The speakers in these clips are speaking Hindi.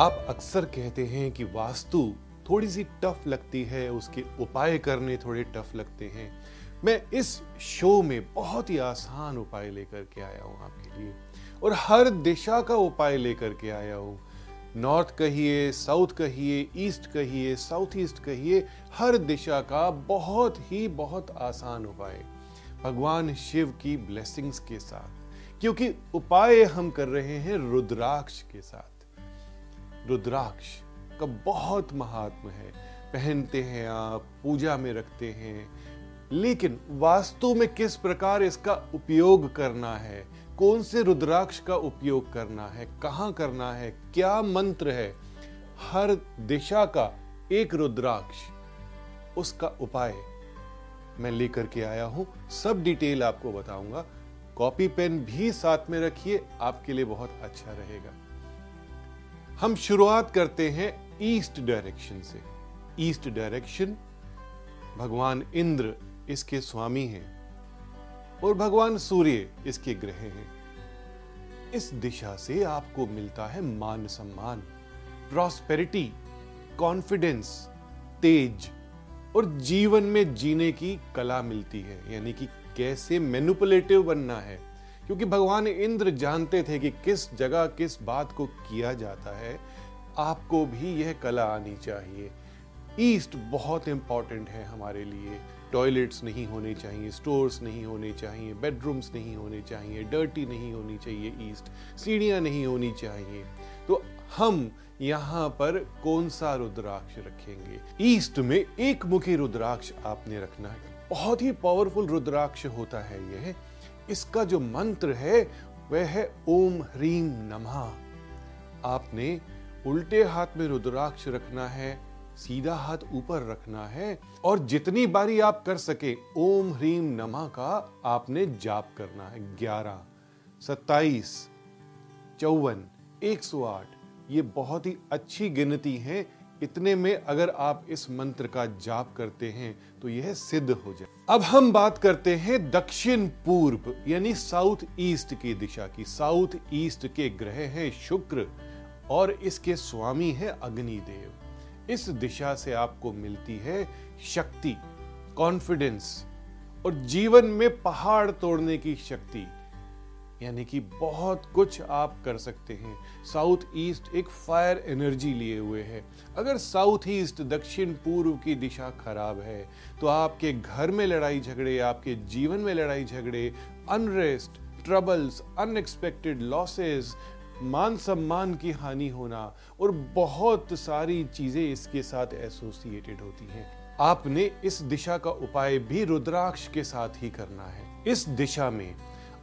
आप अक्सर कहते हैं कि वास्तु थोड़ी सी टफ लगती है, उसके उपाय करने थोड़े टफ लगते हैं। मैं इस शो में बहुत ही आसान उपाय लेकर के आया हूँ आपके लिए, और हर दिशा का उपाय लेकर के आया हूँ। नॉर्थ कहिए, साउथ कहिए, ईस्ट कहिए, साउथ ईस्ट कहिए, हर दिशा का बहुत ही बहुत आसान उपाय। भगवान शिव की ब्लेसिंग्स के साथ, क्योंकि उपाय हम कर रहे हैं रुद्राक्ष के साथ। रुद्राक्ष का बहुत महात्म है। पहनते हैं आप, पूजा में रखते हैं। लेकिन वास्तु में किस प्रकार इसका उपयोग करना है? कौन से रुद्राक्ष का उपयोग करना है? कहाँ करना है? क्या मंत्र है? हर दिशा का एक रुद्राक्ष। उसका उपाय मैं लेकर के आया हूँ। सब डिटेल आपको बताऊँगा। कॉपी पेन भी साथ में रखिए, आपके लिए बहुत अच्छा रहेगा। हम शुरुआत करते हैं ईस्ट डायरेक्शन से। ईस्ट डायरेक्शन, भगवान इंद्र इसके स्वामी हैं और भगवान सूर्य इसके ग्रह हैं। इस दिशा से आपको मिलता है मान सम्मान प्रॉस्पेरिटी कॉन्फिडेंस तेज और जीवन में जीने की कला मिलती है, यानी कि कैसे मैनुपुलेटिव बनना है। क्योंकि भगवान इंद्र जानते थे कि किस जगह किस बात को किया जाता है, आपको भी यह कला आनी चाहिए। ईस्ट बहुत इंपॉर्टेंट है हमारे लिए। टॉयलेट्स नहीं होने चाहिए स्टोर्स नहीं होने चाहिए बेडरूम्स नहीं होने चाहिए डर्टी नहीं होनी चाहिए ईस्ट, सीढ़ियाँ नहीं होनी चाहिए। तो हम यहाँ पर कौन सा रुद्राक्ष रखेंगे? ईस्ट में एक मुखी रुद्राक्ष आपने रखना है। बहुत ही पावरफुल रुद्राक्ष होता है यह। इसका जो मंत्र है, वह है ओम ह्रीम नमः। आपने उल्टे हाथ में रुद्राक्ष रखना है, सीधा हाथ ऊपर रखना है, और जितनी बारी आप कर सके, ओम ह्रीम नमा का आपने जाप करना है। ग्यारह, सत्ताईस, चौवन, एक सौ आठ, ये बहुत ही अच्छी गिनती है। इतने में अगर आप इस मंत्र का जाप करते हैं तो यह सिद्ध हो जाए। अब हम बात करते हैं दक्षिण पूर्व, यानी साउथ ईस्ट की दिशा की। साउथ ईस्ट के ग्रह हैं शुक्र और इसके स्वामी है अग्निदेव। इस दिशा से आपको मिलती है शक्ति कॉन्फिडेंस और जीवन में पहाड़ तोड़ने की शक्ति। यानी कि बहुत कुछ आप कर सकते हैं। साउथ ईस्ट एक फायर एनर्जी लिए हुए है। अगर साउथ ईस्ट दक्षिण पूर्व की दिशा खराब है तो आपके घर में लड़ाई झगड़े, आपके जीवन में लड़ाई झगड़े अनरेस्ट ट्रबल्स अनएक्सपेक्टेड लॉसेस मान सम्मान की हानि होना और बहुत सारी चीज़ें इसके साथ एसोसिएटेड होती हैं। आपने इस दिशा का उपाय भी रुद्राक्ष के साथ ही करना है। इस दिशा में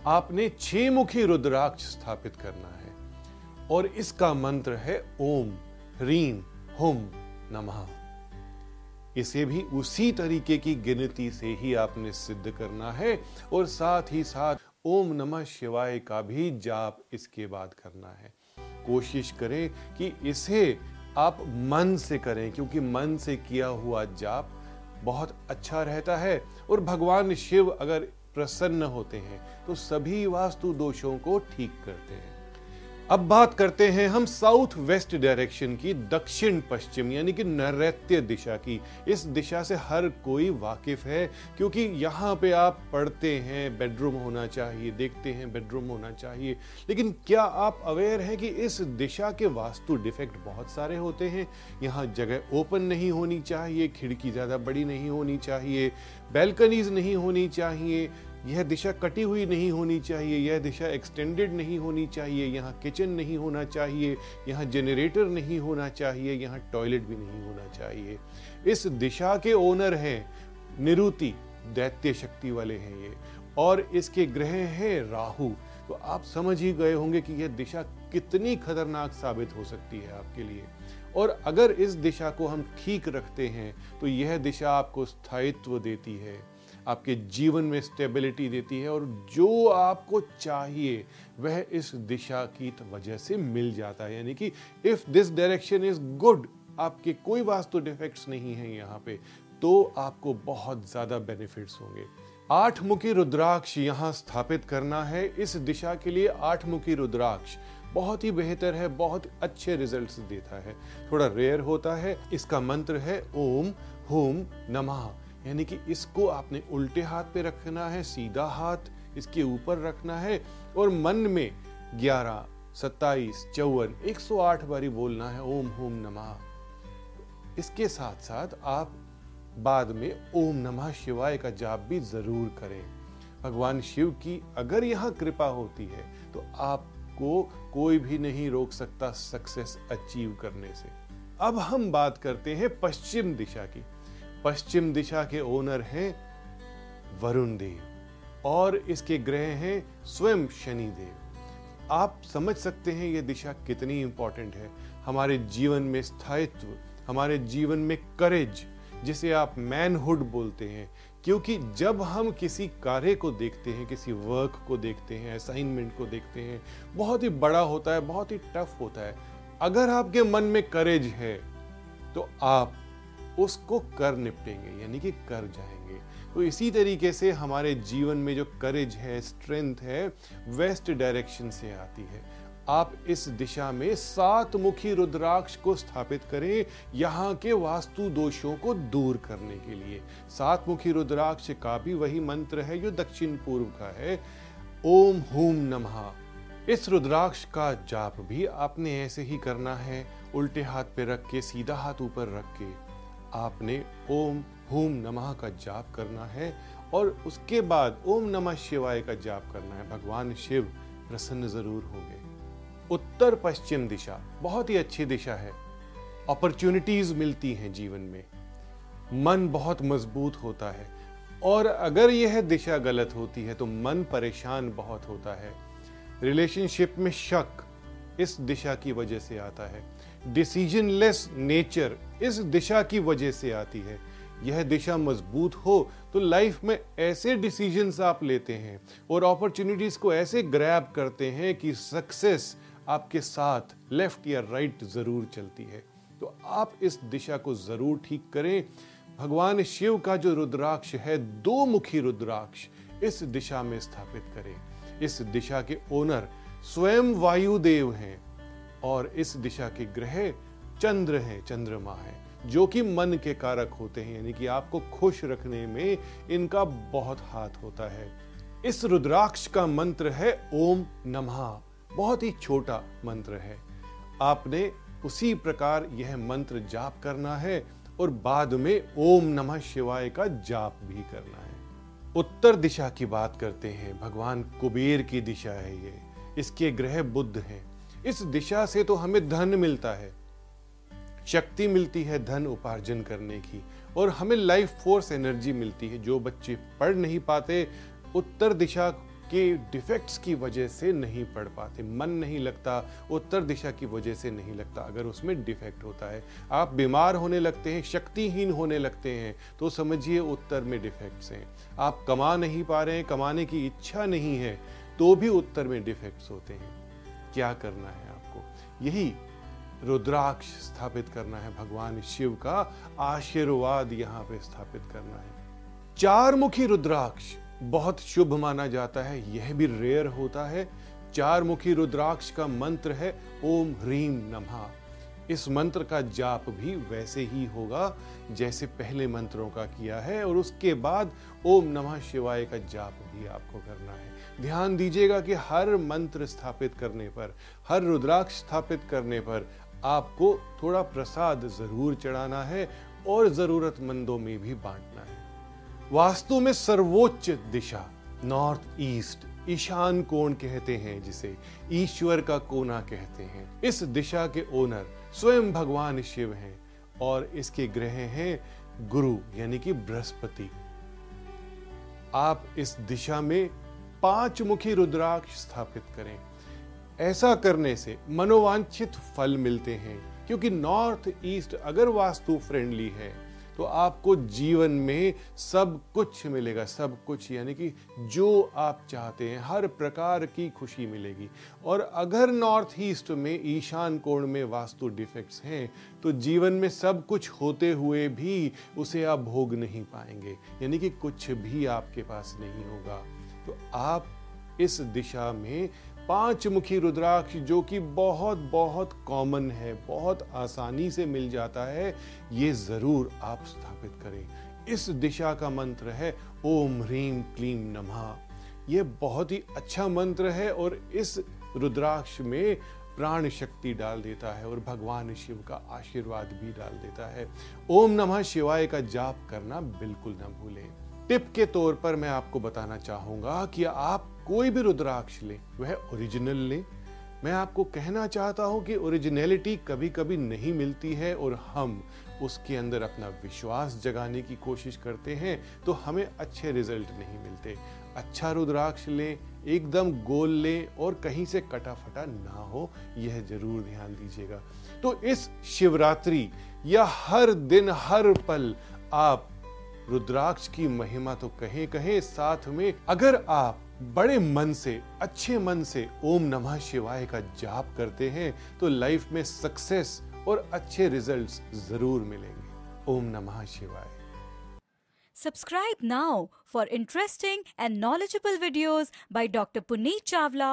आपने छह मुखी रुद्राक्ष स्थापित करना है। और इसका मंत्र है ओम ह्रीम हुम नमः। इसे भी उसी तरीके की गिनती से ही आपने सिद्ध करना है। और साथ ही साथ ओम नमः शिवाय का भी जाप इसके बाद करना है। कोशिश करें कि इसे आप मन से करें, क्योंकि मन से किया हुआ जाप बहुत अच्छा रहता है। और भगवान शिव अगर प्रसन्न होते हैं तो सभी वास्तु दोषों को ठीक करते हैं। अब बात करते हैं हम साउथ वेस्ट डायरेक्शन की दक्षिण पश्चिम, यानी कि नैत्य दिशा की। इस दिशा से हर कोई वाकिफ है, क्योंकि यहाँ पे आप पढ़ते हैं बेडरूम होना चाहिए, देखते हैं बेडरूम होना चाहिए। लेकिन क्या आप अवेयर हैं कि इस दिशा के वास्तु डिफेक्ट बहुत सारे होते हैं? यहाँ जगह ओपन नहीं होनी चाहिए, खिड़की ज़्यादा बड़ी नहीं होनी चाहिए बैल्कनीज नहीं होनी चाहिए यह दिशा कटी हुई नहीं होनी चाहिए, यह दिशा एक्सटेंडेड नहीं होनी चाहिए, यहाँ किचन नहीं होना चाहिए, यहाँ जनरेटर नहीं होना चाहिए, यहाँ टॉयलेट भी नहीं होना चाहिए। इस दिशा के ओनर हैं, निरुति, दैत्य शक्ति वाले हैं ये, और इसके ग्रह हैं राहु। तो आप समझ ही गए होंगे कि यह दिशा कितनी खतरनाक साबित हो सकती है आपके लिए। और अगर इस दिशा को हम ठीक रखते हैं तो यह दिशा आपको स्थायित्व देती है। आपके जीवन में स्टेबिलिटी देती है और जो आपको चाहिए, वह इस दिशा की वजह से मिल जाता है। यानी कि if this direction is good आपके कोई वास्तु डिफेक्ट्स नहीं है यहाँ पे तो आपको बहुत ज़्यादा बेनिफिट्स होंगे। आठ मुखी रुद्राक्ष यहाँ स्थापित करना है। इस दिशा के लिए आठ मुखी रुद्राक्ष बहुत ही बेहतर है, बहुत अच्छे रिजल्ट्स देता है। थोड़ा रेयर होता है, इसका मंत्र है ओम, होम, नमः। यानी कि इसको आपने उल्टे हाथ पे रखना है, सीधा हाथ इसके ऊपर रखना है और मन में ग्यारह, सत्ताईस, चौवन, एक सौ आठ बारी बोलना है, ओम, होम नमः। इसके साथ साथ आप बाद में ओम नमः शिवाय का जाप भी ज़रूर करें। भगवान शिव की अगर यहाँ कृपा होती है तो आपको कोई भी नहीं रोक सकता सक्सेस अचीव करने से। अब हम बात करते हैं पश्चिम दिशा की। पश्चिम दिशा के ओनर हैं वरुण देव और इसके ग्रह हैं स्वयं शनि देव आप समझ सकते हैं ये दिशा कितनी इंपॉर्टेंट है। हमारे जीवन में स्थायित्व, हमारे जीवन में करेज जिसे आप मैनहुड बोलते हैं। क्योंकि जब हम किसी कार्य को देखते हैं, किसी वर्क को देखते हैं असाइनमेंट को देखते हैं, बहुत ही बड़ा होता है, बहुत ही टफ होता है। अगर आपके मन में करेज है तो आप उसको कर निपटेंगे, यानी कि कर जाएँगे। तो इसी तरीके से हमारे जीवन में जो करेज है स्ट्रेंथ है वेस्ट डायरेक्शन से आती है। आप इस दिशा में सात मुखी रुद्राक्ष को स्थापित करें यहाँ के वास्तु दोषों को दूर करने के लिए। सात मुखी रुद्राक्ष का भी वही मंत्र है जो दक्षिण पूर्व का है। ओम हुम नमः। इस रुद्राक्ष का जाप भी आपने ऐसे ही करना है। उल्टे हाथ पे रख के, सीधा हाथ ऊपर रख के। आपने ओम हुम नमः का जाप करना है और उसके बाद ओम नमः शिवाय का जाप करना है। भगवान शिव प्रसन्न ज़रूर होंगे। उत्तर पश्चिम दिशा, बहुत ही अच्छी दिशा है। अपॉर्चुनिटीज़ मिलती हैं जीवन में। मन बहुत मज़बूत होता है। और अगर यह दिशा गलत होती है तो मन परेशान बहुत होता है। रिलेशनशिप में शक इस दिशा की वजह से आता है। डिसीज़न लेस नेचर इस दिशा की वजह से आती है। यह दिशा मज़बूत हो तो लाइफ में ऐसे डिसीजंस आप लेते हैं और अपॉर्चुनिटीज़ को ऐसे ग्रैब करते हैं कि सक्सेस आपके साथ लेफ़्ट या राइट ज़रूर चलती है। तो आप इस दिशा को ज़रूर ठीक करें। भगवान शिव का जो रुद्राक्ष है, दो मुखी रुद्राक्ष इस दिशा में स्थापित करें। इस दिशा के ओनर स्वयं वायुदेव हैं। और इस दिशा के ग्रह चंद्र हैं, चंद्रमा है, जो कि मन के कारक होते हैं, यानी कि आपको खुश रखने में इनका बहुत हाथ होता है। इस रुद्राक्ष का मंत्र है, ओम नमः, बहुत ही छोटा मंत्र है। आपने उसी प्रकार यह मंत्र जाप करना है और बाद में ओम नमः शिवाय का जाप भी करना है। उत्तर दिशा की बात करते हैं, भगवान कुबेर की दिशा है ये, इसके ग्रह बुद्ध हैं। इस दिशा से तो हमें धन मिलता है। शक्ति मिलती है धन उपार्जन करने की, और हमें लाइफ फोर्स एनर्जी मिलती है। जो बच्चे पढ़ नहीं पाते, उत्तर दिशा के डिफेक्ट्स की वजह से नहीं पढ़ पाते। मन नहीं लगता, उत्तर दिशा की वजह से नहीं लगता। अगर उसमें डिफेक्ट होता है, आप बीमार होने लगते हैं, शक्तिहीन होने लगते हैं तो समझिए उत्तर में डिफेक्ट्स हैं। आप कमा नहीं पा रहे हैं, कमाने की इच्छा नहीं है तो भी उत्तर में डिफेक्ट्स होते हैं। क्या करना है आपको? यही रुद्राक्ष स्थापित करना है भगवान शिव का, आशीर्वाद यहाँ पे स्थापित करना है। चार मुखी रुद्राक्ष बहुत शुभ माना जाता है, यह भी रेयर होता है। चार मुखी रुद्राक्ष का मंत्र है, ओम ह्रीम नमः। इस मंत्र का जाप भी वैसे ही होगा जैसे पहले मंत्रों का किया है, और उसके बाद ओम नमः शिवाय का जाप भी आपको करना है। ध्यान दीजिएगा कि हर मंत्र स्थापित करने पर, हर रुद्राक्ष स्थापित करने पर आपको थोड़ा प्रसाद ज़रूर चढ़ाना है और जरूरतमंदों में भी बांटना है। वास्तु में सर्वोच्च दिशा, नॉर्थ ईस्ट। ईशान कोण कहते हैं, जिसे ईश्वर का कोना कहते हैं। इस दिशा के ओनर स्वयं भगवान शिव हैं और इसके ग्रह हैं गुरु, यानी कि बृहस्पति। आप इस दिशा में पाँच मुखी रुद्राक्ष स्थापित करें। ऐसा करने से मनोवांछित फल मिलते हैं, क्योंकि नॉर्थ ईस्ट अगर वास्तु फ्रेंडली है तो आपको जीवन में सब कुछ मिलेगा, सब कुछ, यानी कि जो आप चाहते हैं, हर प्रकार की खुशी मिलेगी। और अगर नॉर्थ ईस्ट में ईशान कोण में वास्तु डिफेक्ट्स हैं तो जीवन में सब कुछ होते हुए भी उसे आप भोग नहीं पाएँगे, यानी कि कुछ भी आपके पास नहीं होगा। तो आप इस दिशा में पाँच मुखी रुद्राक्ष, जो कि बहुत बहुत कॉमन है, बहुत आसानी से मिल जाता है, ये ज़रूर आप स्थापित करें। इस दिशा का मंत्र है, ओम ह्रीम क्लीम नमः। ये बहुत ही अच्छा मंत्र है और इस रुद्राक्ष में प्राण शक्ति डाल देता है और भगवान शिव का आशीर्वाद भी डाल देता है। ओम नमः शिवाय का जाप करना बिल्कुल ना भूलें। टिप के तौर पर मैं आपको बताना चाहूँगा कि आप कोई भी रुद्राक्ष लें, वह ओरिजिनल लें। मैं आपको कहना चाहता हूँ कि ओरिजिनलिटी कभी कभी नहीं मिलती है और हम उसके अंदर अपना विश्वास जगाने की कोशिश करते हैं तो हमें अच्छे रिज़ल्ट नहीं मिलते। अच्छा रुद्राक्ष लें, एकदम गोल लें और कहीं से कटा फटा ना हो, यह ज़रूर ध्यान दीजिएगा। तो इस शिवरात्रि या हर दिन, हर पल आप रुद्राक्ष की महिमा तो कहें कहें साथ में अगर आप बड़े मन से, अच्छे मन से ओम नमः शिवाय का जाप करते हैं तो लाइफ में सक्सेस और अच्छे रिजल्ट्स ज़रूर मिलेंगे। ओम नमः शिवाय। Subscribe now for interesting and knowledgeable videos by doctor Puneet Chawla